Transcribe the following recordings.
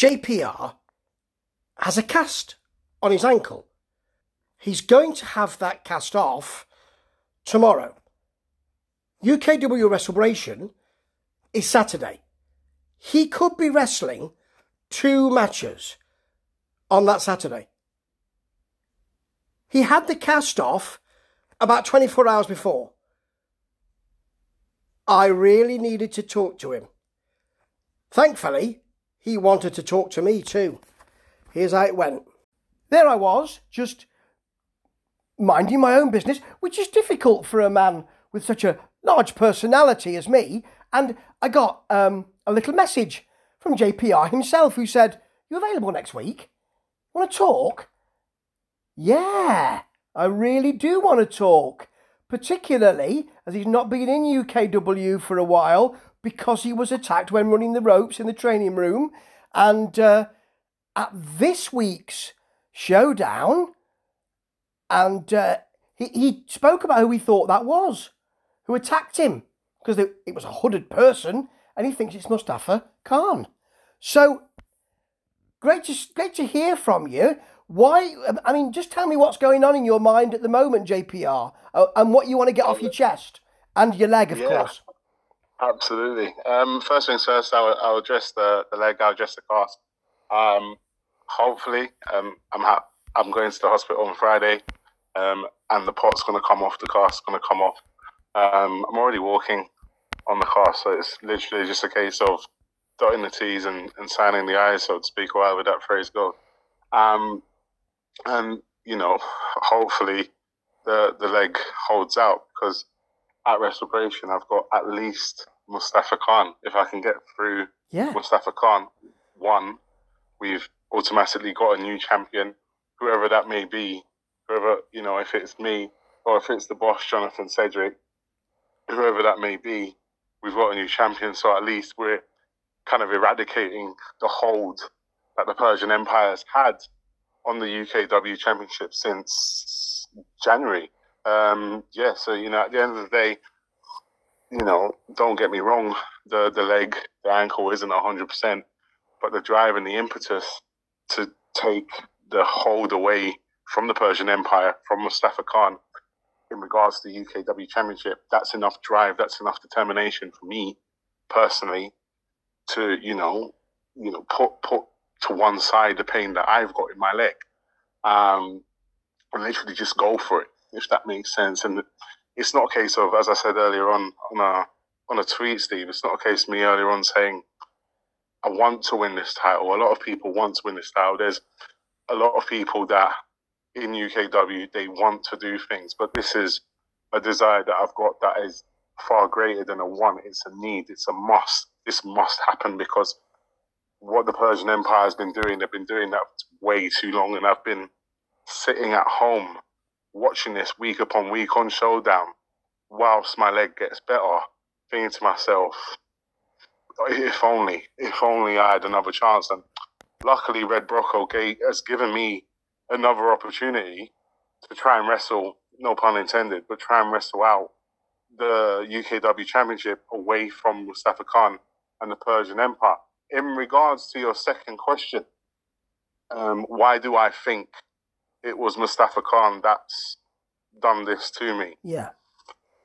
JPR has a cast on his ankle. He's going to have that cast off tomorrow. UKW Wrestlebration is Saturday. He could be wrestling two matches on that Saturday. He had the cast off about 24 hours before. I really needed to talk to him. Thankfully, he wanted to talk to me too. Here's how it went. There I was, just minding my own business, which is difficult for a man with such a large personality as me. And I got um, a little message from JPR himself who said, You available next week? Want to talk? Yeah, I really do want to talk. Particularly as he's not been in UKW for a while because he was attacked when running the ropes in the training room. And uh, at this week's showdown, and uh, he, he spoke about who he thought that was, who attacked him, because it was a hooded person, and he thinks it's Mustafa Khan. So great to great to hear from you. Why? I mean, just tell me what's going on in your mind at the moment, JPR, uh, and what you want to get off your chest and your leg, of yeah, course. Absolutely. Um, first things first, I'll, I'll address the, the leg. I'll address the cast. Um, hopefully, um, I'm ha- I'm going to the hospital on Friday, um, and the pot's going to come off. The cast's going to come off. Um, I'm already walking on the cast, so it's literally just a case of dotting the T's and, and signing the I's, so to speak, or however that phrase goes. Um, and you know, hopefully, the the leg holds out because at restoration, I've got at least Mustafa Khan. If I can get through yeah. Mustafa Khan, one, we've automatically got a new champion, whoever that may be, whoever, you know, if it's me or if it's the boss, Jonathan Cedric, whoever that may be, we've got a new champion. So at least we're kind of eradicating the hold that the Persian Empire has had on the UKW Championship since January. Um, yeah, so, you know, at the end of the day, you know, don't get me wrong, the, the leg, the ankle isn't 100%, but the drive and the impetus to take the hold away from the Persian Empire, from Mustafa Khan, in regards to the UKW Championship, that's enough drive, that's enough determination for me personally to, you know, you know, put put to one side the pain that I've got in my leg. Um, and literally just go for it, if that makes sense. And it's not a case of, as I said earlier on on a on a tweet, Steve, it's not a case of me earlier on saying I want to win this title. A lot of people want to win this title. There's a lot of people that in UKW they want to do things, but this is a desire that I've got that is far greater than a want. It's a need. It's a must. This must happen because what the Persian Empire has been doing, they've been doing that way too long, and I've been sitting at home watching this week upon week on Showdown, whilst my leg gets better, thinking to myself, if only, if only I had another chance. And luckily, Red Brocco has given me another opportunity to try and wrestle, no pun intended, but try and wrestle out the UKW Championship away from Mustafa Khan and the Persian Empire. In regards to your second question, um, why do I think it was Mustafa Khan that's done this to me? Yeah.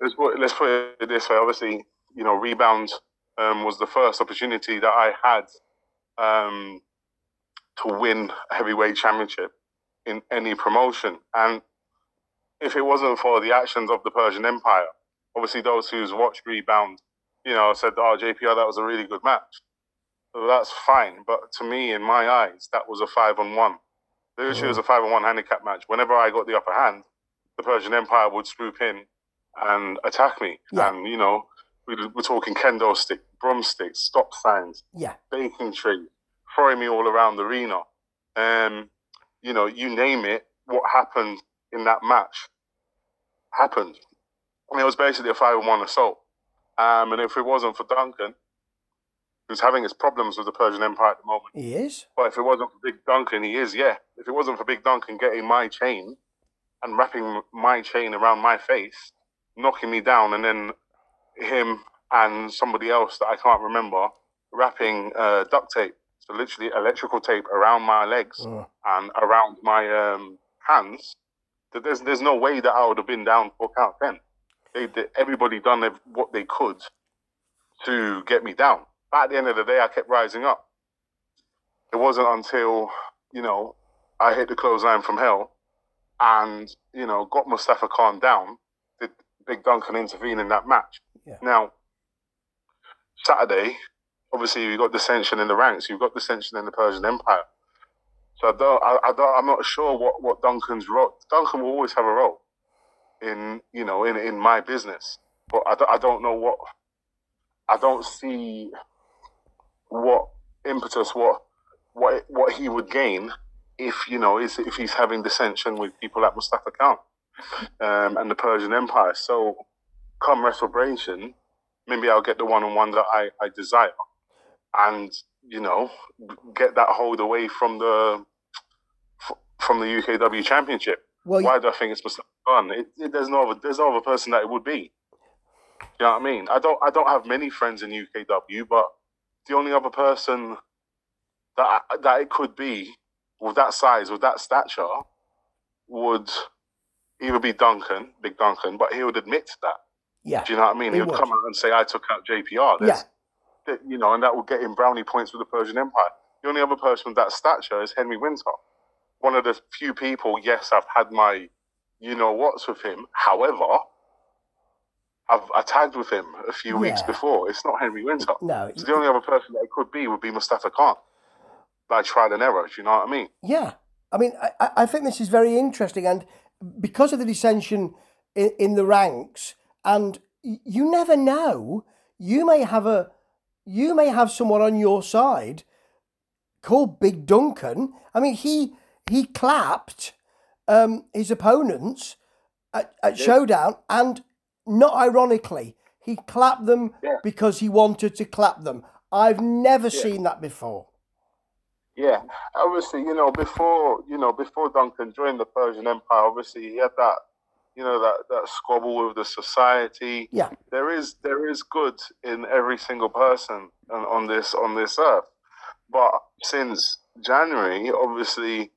Let's put, let's put it this way. Obviously, you know, rebound um, was the first opportunity that I had um, to win a heavyweight championship in any promotion. And if it wasn't for the actions of the Persian Empire, obviously those who's watched Rebound, you know, said, "Oh, JPR, that was a really good match." So that's fine, but to me, in my eyes, that was a five on one. Mm-hmm. was a five on one handicap match. Whenever I got the upper hand, the Persian Empire would swoop in and attack me, yeah. and you know, we're talking kendo stick, broomsticks, stop signs, yeah, baking tree, throwing me all around the arena. Um, you know, you name it, what happened in that match happened. And it was basically a 5 1 assault. Um, and if it wasn't for Duncan, who's having his problems with the Persian Empire at the moment. He is. But if it wasn't for Big Duncan, he is, yeah. If it wasn't for Big Duncan getting my chain and wrapping my chain around my face, knocking me down, and then him and somebody else that I can't remember wrapping uh, duct tape so literally electrical tape around my legs and around my um, hands, that there's there's no way that I would have been down for count ten. They, they everybody done what they could to get me down. At the end of the day, I kept rising up. It wasn't until you know I hit the clothesline from hell, and you know got Mustafa Khan down. Did Big Duncan intervene in that match? Yeah. Now Saturday, obviously you've got dissension in the ranks. You've got dissension in the Persian Empire. So I don't, I, I don't, I'm not sure what, what Duncan's role. Duncan will always have a role in, you know, in, in my business, but I don't, I don't know what, I don't see what impetus, what, what, what he would gain if you know, is if he's having dissension with people at Mustafa Khan um, and the Persian Empire. So, come WrestleBration, maybe I'll get the one-on-one that I, I desire, and you know, get that hold away from the f- from the UKW Championship. Well, Why do I think it's Mustafa Khan? It, it, there's no other, there's no other person that it would be. You know what I mean? I don't I don't have many friends in UKW, but the only other person that I, that it could be with that size, with that stature, would either be Duncan, Big Duncan, but he would admit to that. yeah, Do you know what I mean? He He would would. come out and say, "I took out JPR." yeah, There's- that- you know, and that would get him brownie points with the Persian Empire. The only other person with that stature is Henry Winter. One of the few people, yes, I've had my, you know, what's with him. However, I've I tagged with him a few weeks Yeah. before. It's not Henry Winter. no, So the only other person that it could be would be Mustafa Khan. By trial and error, do you know what I mean? Yeah, I mean, I, I- think this is very interesting, and because of the dissension in, in the ranks, and you never know, you may have a, you may have someone on your side called Big Duncan. I mean, he he clapped um, his opponents at, at Showdown, and not ironically, he clapped them Yeah. because he wanted to clap them. I've never seen that before. Yeah, obviously, you know, before you know, before Duncan joined the Persian Empire, obviously he had that, you know, that that squabble with the society. Yeah. There is there is good in every single person on, on this on this earth, but since January, obviously,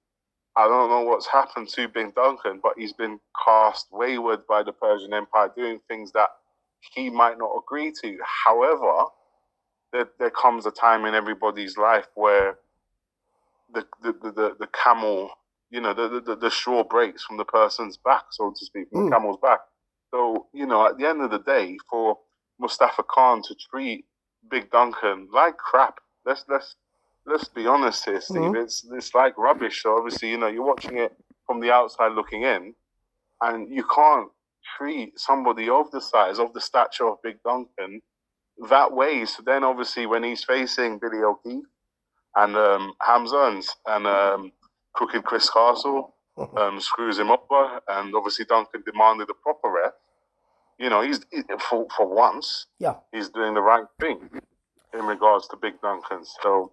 I don't know what's happened to Big Duncan, but he's been cast wayward by the Persian Empire, doing things that he might not agree to. However, there, there comes a time in everybody's life where the the, the, the, the camel, you know, the, the, the straw breaks from the person's back, so to speak, from Mm. the camel's back. So, you know, at the end of the day, for Mustafa Khan to treat Big Duncan like crap, let's let's let's be honest here, Steve. Mhm. It's it's like rubbish. So obviously, you know, you're watching it from the outside looking in, and you can't treat somebody of the size, of the stature of Big Duncan that way. So then obviously when he's facing Billy O'Keefe and um, Hamza and, and um, Crooked Chris Castle um, screws him over, and obviously Duncan demanded a proper ref. You know, he's he- for for once, Yeah. he's doing the right thing in regards to Big Duncan. So,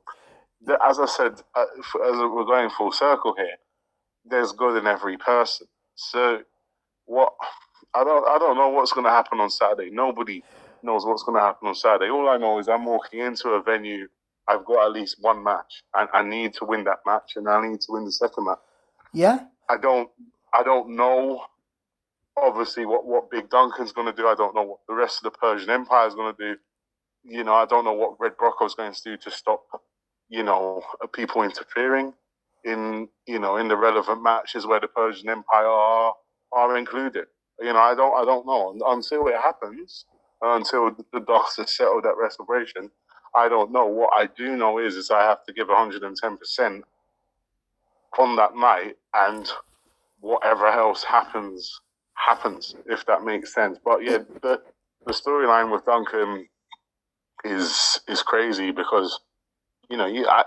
the, as I said, uh, f- as we're going full circle here, there's good in every person. So, what I don't I don't know what's going to happen on Saturday. Nobody knows what's going to happen on Saturday. All I know is I'm walking into a venue. I've got at least one match, and I need to win that match, and I need to win the second match. Yeah. I don't I don't know obviously what, what Big Duncan's gonna do. I don't know what the rest of the Persian Empire is gonna do. You know, I don't know what Red Brocco's going to do to stop, you know, people interfering in you know in the relevant matches where the Persian Empire are are included. You know, I don't I don't know until it happens, until the dust is settled at Restoration. I don't know. What I do know is is I have to give 110 percent on that night, and whatever else happens happens. If that makes sense. But yeah, the the storyline with Duncan is is crazy because you know you I,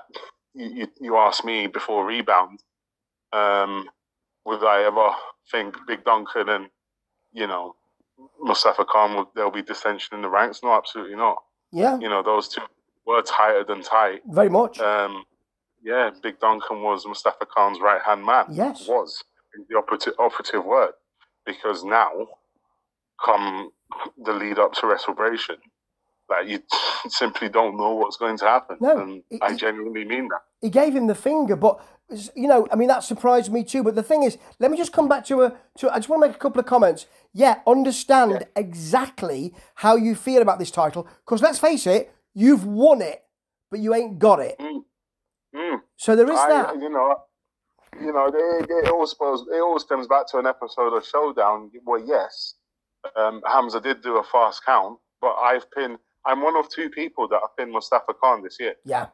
you you asked me before rebound, um, would I ever think Big Duncan and you know Mustafa Khan would there'll be dissension in the ranks? No, absolutely not. Yeah. You know those two were tighter than tight. Very much. Um, yeah, Big Duncan was Mustafa Khan's right hand man. Yes. Was the operative, operative word. Because now, come the lead up to Restoration, Like you simply don't know what's going to happen. No, and it- I genuinely mean that. he gave him the finger, but you know, I mean, that surprised me too. But the thing is, let me just come back to a. To, I just want to make a couple of comments. Yeah, understand exactly how you feel about this title, because let's face it, you've won it, but you ain't got it. Mm. So there is I, that. you know, you know, it, it all suppose it all stems back to an episode of Showdown. Well, yes, um, Hamza did do a fast count, but I've pinned. I'm one of two people that have pinned Mustafa Khan this year. Yeah,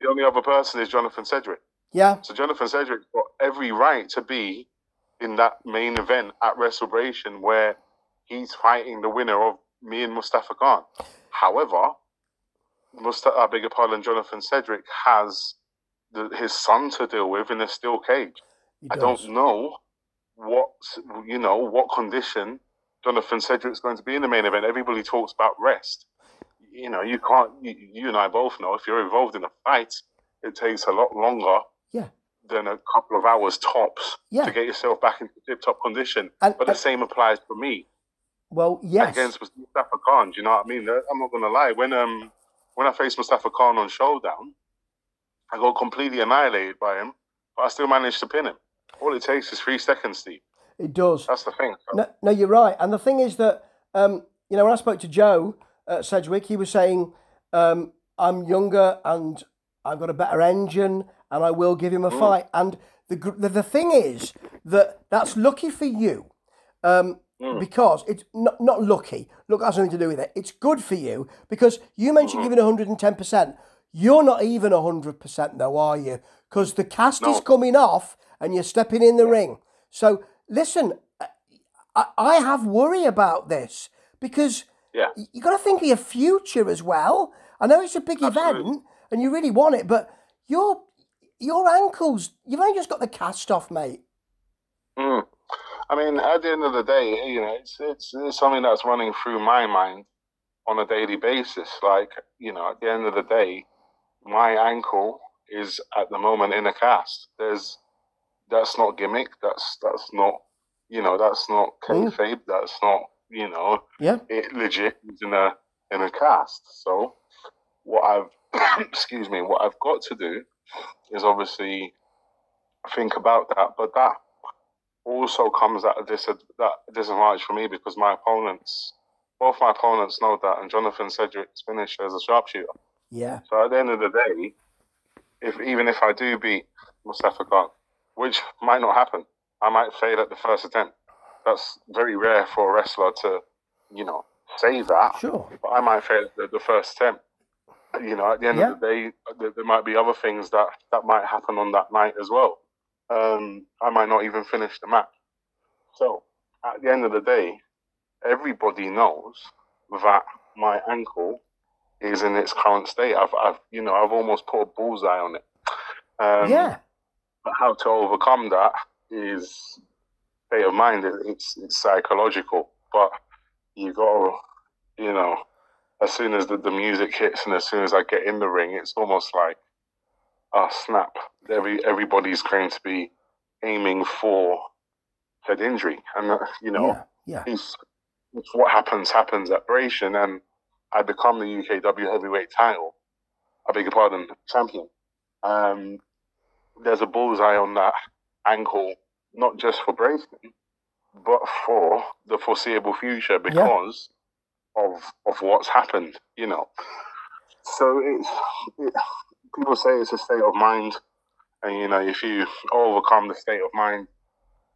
The only other person is Jonathan Cedric. yeah, So Jonathan Cedric's got every right to be in that main event at WrestleBration where he's fighting the winner of me and Mustafa Khan. However, Mustafa, I uh, beg your pardon, Jonathan Cedric has the, his son to deal with in a steel cage. I don't know what you know what condition Jonathan Cedric's going to be in the main event. Everybody talks about rest. You know, you can't. You, you and I both know if you're involved in a fight, it takes a lot longer Yeah, than a couple of hours tops Yeah. to get yourself back into tip-top condition. And- but the and- same applies for me well, yes, against Mustafa Khan. Do you know what I mean? I'm not gonna lie. When um when I faced Mustafa Khan on Showdown, I got completely annihilated by him, but I still managed to pin him. All it takes is three seconds, Steve. it does. That's the thing. No, no, you're right. And the thing is that, um, you know, when I spoke to Joe uh, Sedgwick, he was saying, um, I'm younger and I've got a better engine and I will give him a fight. And the, the, the thing is that that's lucky for you um, because it's not, not lucky. Look, that has nothing to do with it. It's good for you because you mentioned giving 110%. You're not even 100% though, are you? Because the cast is coming off and you're stepping in the ring. So listen, I, I have worry about this because Yeah. y- you got to think of your future as well. I know it's a big Absolutely. event and you really want it, but your your ankles, you've only just got the cast off, mate. Mm. I mean, at the end of the day, you know, it's, it's it's something that's running through my mind on a daily basis. Like, you know, at the end of the day, my ankle is at the moment in a cast. There's that's not gimmick. That's that's not you know that's not Mm. kayfabe. That's not you know Yeah, it legit is in a in a cast. So what I've excuse me, what I've got to do is obviously think about that, but that also comes at a dis- that disadvantage for me because my opponents, both my opponents know that, and Jonathan Cedric's finished as a sharpshooter. yeah, So at the end of the day, if even if I do beat Mustafa Khan, which might not happen, I might fail at the first attempt. That's very rare for a wrestler to, you know, say that. sure. But I might fail the, the first attempt. You know, at the end Yeah. of the day, there, there might be other things that that might happen on that night as well. Um, I might not even finish the match. So at the end of the day, everybody knows that my ankle is in its current state. I've, I've, you know, I've almost put a bullseye on it. Um, yeah, But how to overcome that is state of mind. It's, it's psychological, but you got to, you know, as soon as the, the music hits and as soon as I get in the ring, it's almost like, ah, snap. Every everybody's going to be aiming for head injury, and uh, you know, yeah, yeah, it's, it's what happens happens at Bration, and I become the UKW heavyweight title. I beg your pardon, champion. Um, there's a bullseye on that ankle, not just for Bration, but for the foreseeable future because of of what's happened. You know, so it's it, people say it's a state of mind, and you know if you overcome the state of mind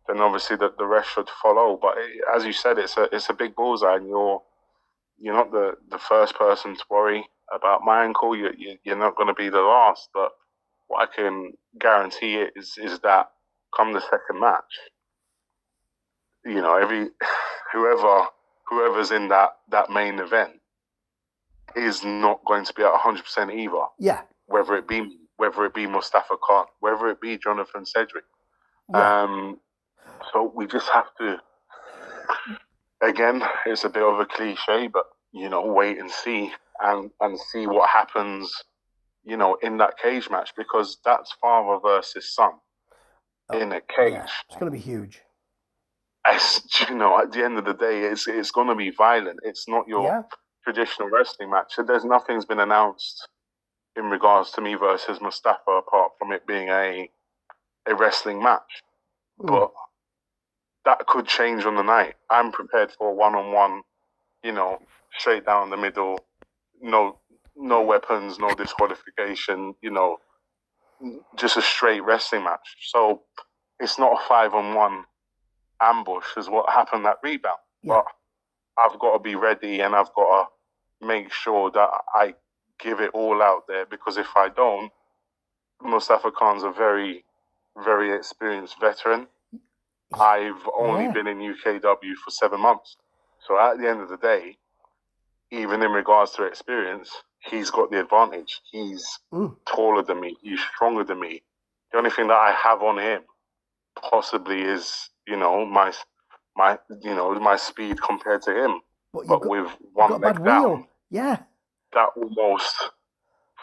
then obviously the, the rest should follow. But it, as you said, it's a it's a big bullseye, and you're you're not the, the first person to worry about my ankle. You, you you're not going to be the last. But what I can guarantee is is that come the second match, you know, every whoever whoever's in that that main event is not going to be at hundred percent either. yeah, Whether it be whether it be Mustafa Khan, whether it be Jonathan Cedric. yeah. Um, so we just have to, again, it's a bit of a cliche, but you know, wait and see and and see what happens, you know, in that cage match because that's father versus son in a cage. yeah. It's going to be huge. As, you know, at the end of the day, it's it's going to be violent. It's not your Yeah, traditional wrestling match. There's nothing's been announced in regards to me versus Mustafa apart from it being a a wrestling match. Mm. But that could change on the night. I'm prepared for one on one, you know, straight down the middle, no no weapons, no disqualification, you know, just a straight wrestling match. So it's not a five on one ambush as what happened that rebound. Yeah. But I've got to be ready and I've got to make sure that I give it all out there because if I don't, Mustafa Khan's a very, very experienced veteran. I've only yeah. been in UKW for seven months. So at the end of the day, even in regards to experience, he's got the advantage. He's mm. taller than me. He's stronger than me. The only thing that I have on him possibly is, you know, my my you know my speed compared to him. But, but got, with one leg down, yeah, that almost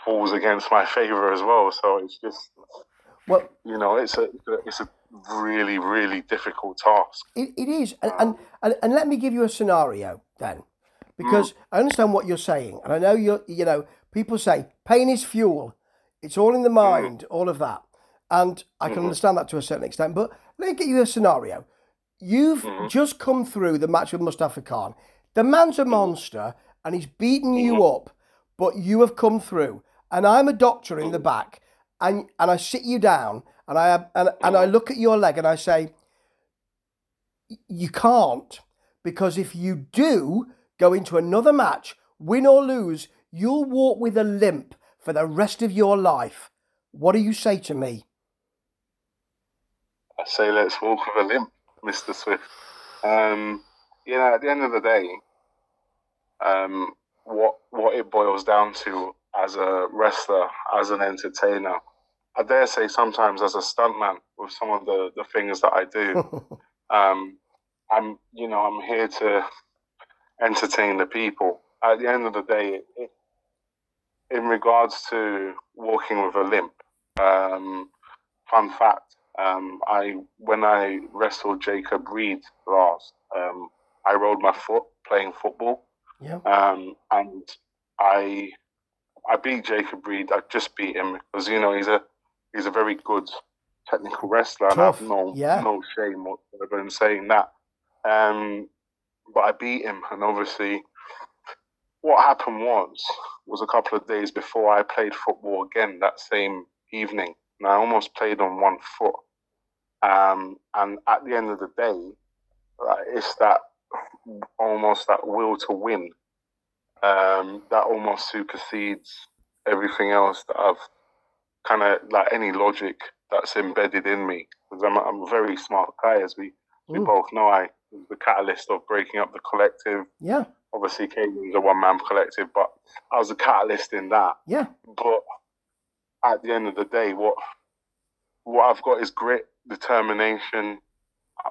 falls against my favor as well. So it's just, well, you know, it's a it's a really really difficult task. it, it is, and, and, and and let me give you a scenario then, because mm. I understand what you're saying, and I know you're you know people say pain is fuel. It's all in the mm. mind, mm. all of that, and I can mm-hmm. understand that to a certain extent. But let me give you a scenario. You've mm-hmm. just come through the match with Mustafa Khan. The man's a mm-hmm. monster and he's beaten you up, but you have come through. And I'm a doctor in the mm-hmm. back, and, and I sit you down and I and, and I look at your leg and I say, You can't, because if you do go into another match, win or lose, you'll walk with a limp for the rest of your life. What do you say to me? I say, let's walk with a limp. Mr. Swift. Um, you know, at the end of the day, um, what what it boils down to as a wrestler, as an entertainer, I dare say sometimes as a stuntman with some of the, the things that I do, um, I'm you know I'm here to entertain the people. At the end of the day, it, in regards to walking with a limp, um, fun fact: um, I when I wrestled Jacob Reed last, um, I rolled my foot playing football. Yeah. Um, and I I beat Jacob Reed. I just beat him because you know he's a he's a very good technical wrestler, Tough. and I have no yeah. no shame whatsoever in saying that. Um, but I beat him, and obviously, what happened was was a couple of days before I played football again that same evening, and I almost played on one foot. Um, and at the end of the day, uh, it's that almost that will to win um, that almost supersedes everything else that I've kind of like any logic that's embedded in me because I'm, I'm a very smart guy, as we, we both know. I the catalyst of breaking up the collective. Yeah. Obviously, was a one man collective, but I was a catalyst in that. Yeah. But at the end of the day, what what I've got is grit, determination. I,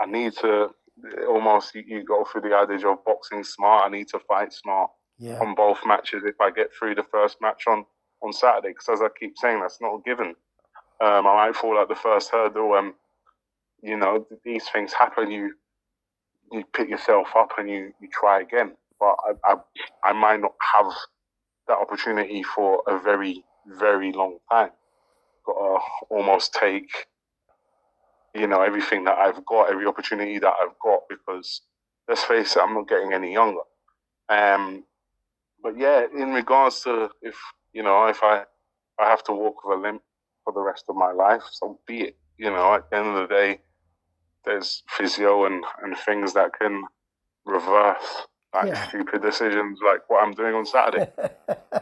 I need to almost you, you, go through the adage of boxing smart. I need to fight smart yeah. on both matches if I get through the first match on on Saturday. Because as I keep saying, that's not a given. Um, I might fall at the first hurdle. and you know, these things happen. You you pick yourself up and you you try again. But I I, I might not have that opportunity for a very very long time. Got to almost take you know everything that I've got, every opportunity that I've got, because let's face it, I'm not getting any younger. Um, but yeah, in regards to if you know if I I have to walk with a limp for the rest of my life, so be it. You know, at the end of the day, there's physio and and things that can reverse like yeah. stupid decisions like what I'm doing on Saturday.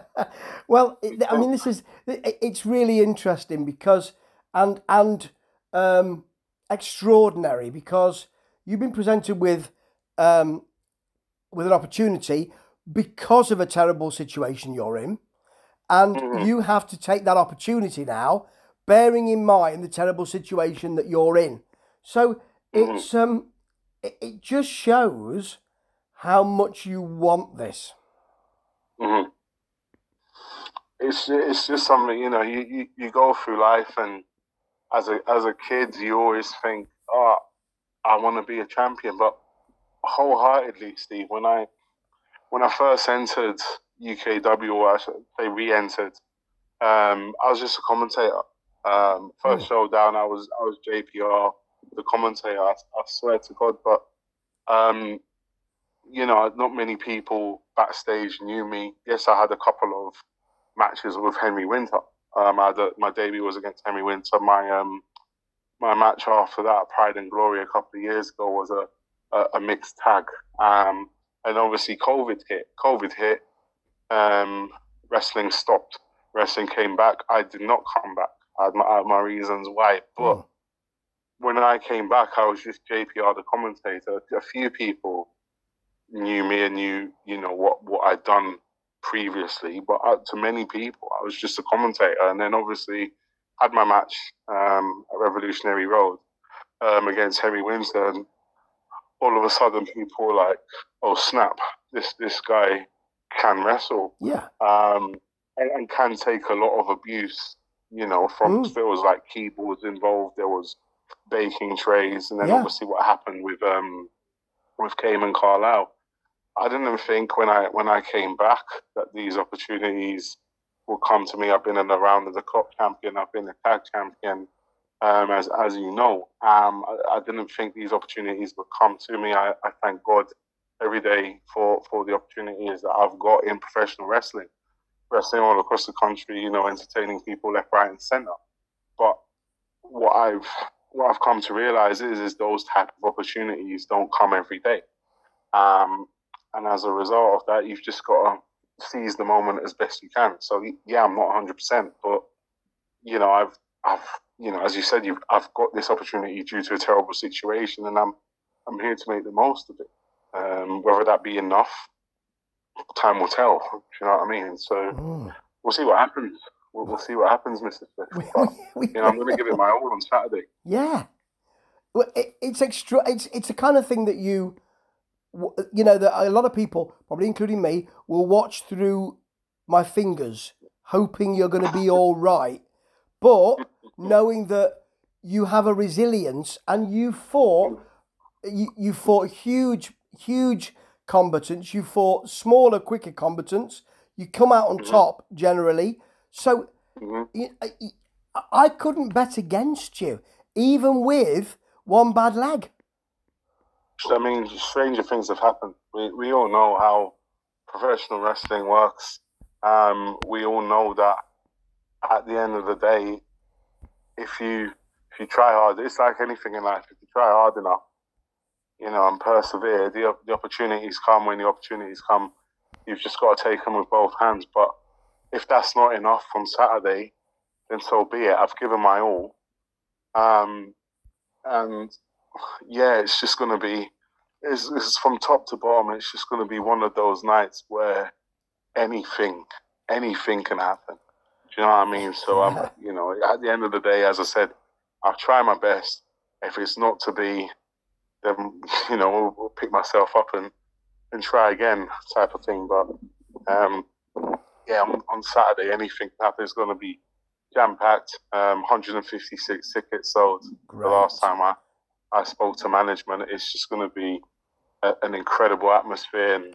well, I mean, this is it's really interesting because and and um, extraordinary because you've been presented with um, with an opportunity because of a terrible situation you're in, and mm-hmm. you have to take that opportunity now, bearing in mind the terrible situation that you're in. So it's um, it, it, just shows how much you want this. Mm-hmm. It's it's just something you know you, you, you go through life and as a as a kid, you always think, "Oh, I want to be a champion." But wholeheartedly, Steve, when I when I first entered UKW, or I should say re-entered, um, I was just a commentator. Um, first mm. show down, I was I was JPR, the commentator. I, I swear to God, but um, you know, not many people backstage knew me. Yes, I had a couple of matches with Henry Winter. Um, I a, my debut was against Henry Winter. My um, my match after that, Pride and Glory, a couple of years ago, was a a, a mixed tag. Um, and obviously, COVID hit. COVID hit. Um, wrestling stopped. Wrestling came back. I did not come back. I had my, I had my reasons why. But mm. When I came back, I was just JPR, the commentator. A few people knew me and knew, you know, what, what I'd done previously. But uh, to many people, I was just a commentator. And then obviously had my match um, at Revolutionary Road um, against Henry Winter. And all of a sudden, people were like, "Oh snap! This this guy can wrestle, yeah, um, and, and, can take a lot of abuse." You know, from mm. there was like keyboards involved, there was baking trays, and then yeah. obviously what happened with um with Cayman Carlisle. I didn't think when I when I came back that these opportunities will come to me. I've been in the round of the clock champion. I've been a tag champion, um, as as you know. Um, I, I, didn't think these opportunities would come to me. I, I thank God every day for for the opportunities that I've got in professional wrestling, wrestling all across the country. You know, entertaining people left, right, and centre. But what I've what I've come to realize is is those type of opportunities don't come every day. Um, and as a result of that, you've just got to seize the moment as best you can. So yeah, I'm not 100, percent but you know, I've I've you know, as you said, you've I've got this opportunity due to a terrible situation, and I'm I'm here to make the most of it. Um, whether that be enough, time will tell. Do you know what I mean? So mm. we'll see what happens. We'll, we'll see what happens, Mister Smith. But, you know, I'm going to give it my all on Saturday. Yeah, well, it, it's extra. It's it's the kind of thing that you you know, that a lot of people, probably including me, will watch through my fingers, hoping you're going to be all right, but knowing that you have a resilience and you fought, you, you fought huge, huge combatants, you fought smaller, quicker combatants, you come out on mm-hmm. top generally. So mm-hmm. I couldn't bet against you, even with one bad leg. I mean, stranger things have happened. We, we all know how professional wrestling works. Um, we all know that at the end of the day, if you if you try hard, it's like anything in life. If you try hard enough, you know, and persevere, the the opportunities come when the opportunities come. You've just got to take them with both hands. But if that's not enough on Saturday, then so be it. I've given my all. Um, and yeah, it's just going to be, it's, it's from top to bottom. It's just going to be one of those nights where anything, anything can happen. Do you know what I mean? So I'm, you know, at the end of the day, as I said, I'll try my best. If it's not to be, then you know, we'll, we'll pick myself up and and try again, type of thing. But um, yeah, on, on Saturday, anything happens going to be jam packed. Um, 156 tickets sold Great. the last time I I spoke to management, it's just going to be a, an incredible atmosphere. And,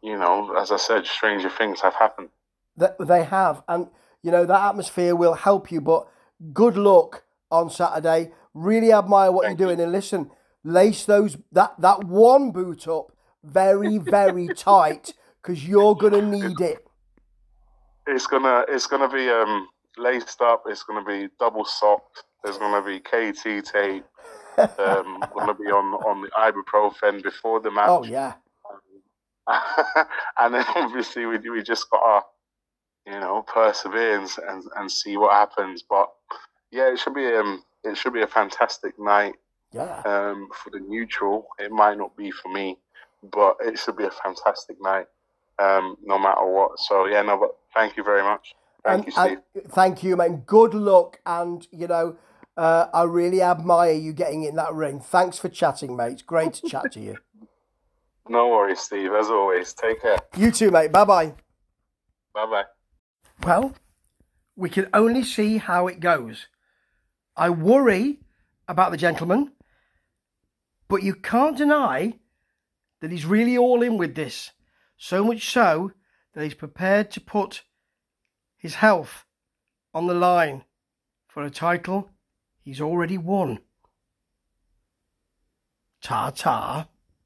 you know, as I said, stranger things have happened. That they have. And, you know, that atmosphere will help you. But good luck on Saturday. Really admire what Thank you're doing. You. And listen, lace those that, that one boot up very, very tight because you're going to need it. It's gonna, it's gonna be um, laced up. It's gonna be double socked. There's gonna be KT tape um, going to be on on the ibuprofen before the match. Oh yeah. and then obviously we we just got to you know persevere and, and, and see what happens. But yeah, it should be um it should be a fantastic night. Yeah. Um, for the neutral, it might not be for me, but it should be a fantastic night. Um, no matter what. So yeah, no, but thank you very much. Thank and, you, Steve. thank you, man. Good luck, and you know uh, I really admire you getting in that ring. Thanks for chatting, mate. It's great to chat to you. No worries, Steve. As always, take care. You too, mate. Bye bye. Bye bye. Well, we can only see how it goes. I worry about the gentleman, but you can't deny that he's really all in with this. So much so that he's prepared to put his health on the line for a title he's already won. Ta ta.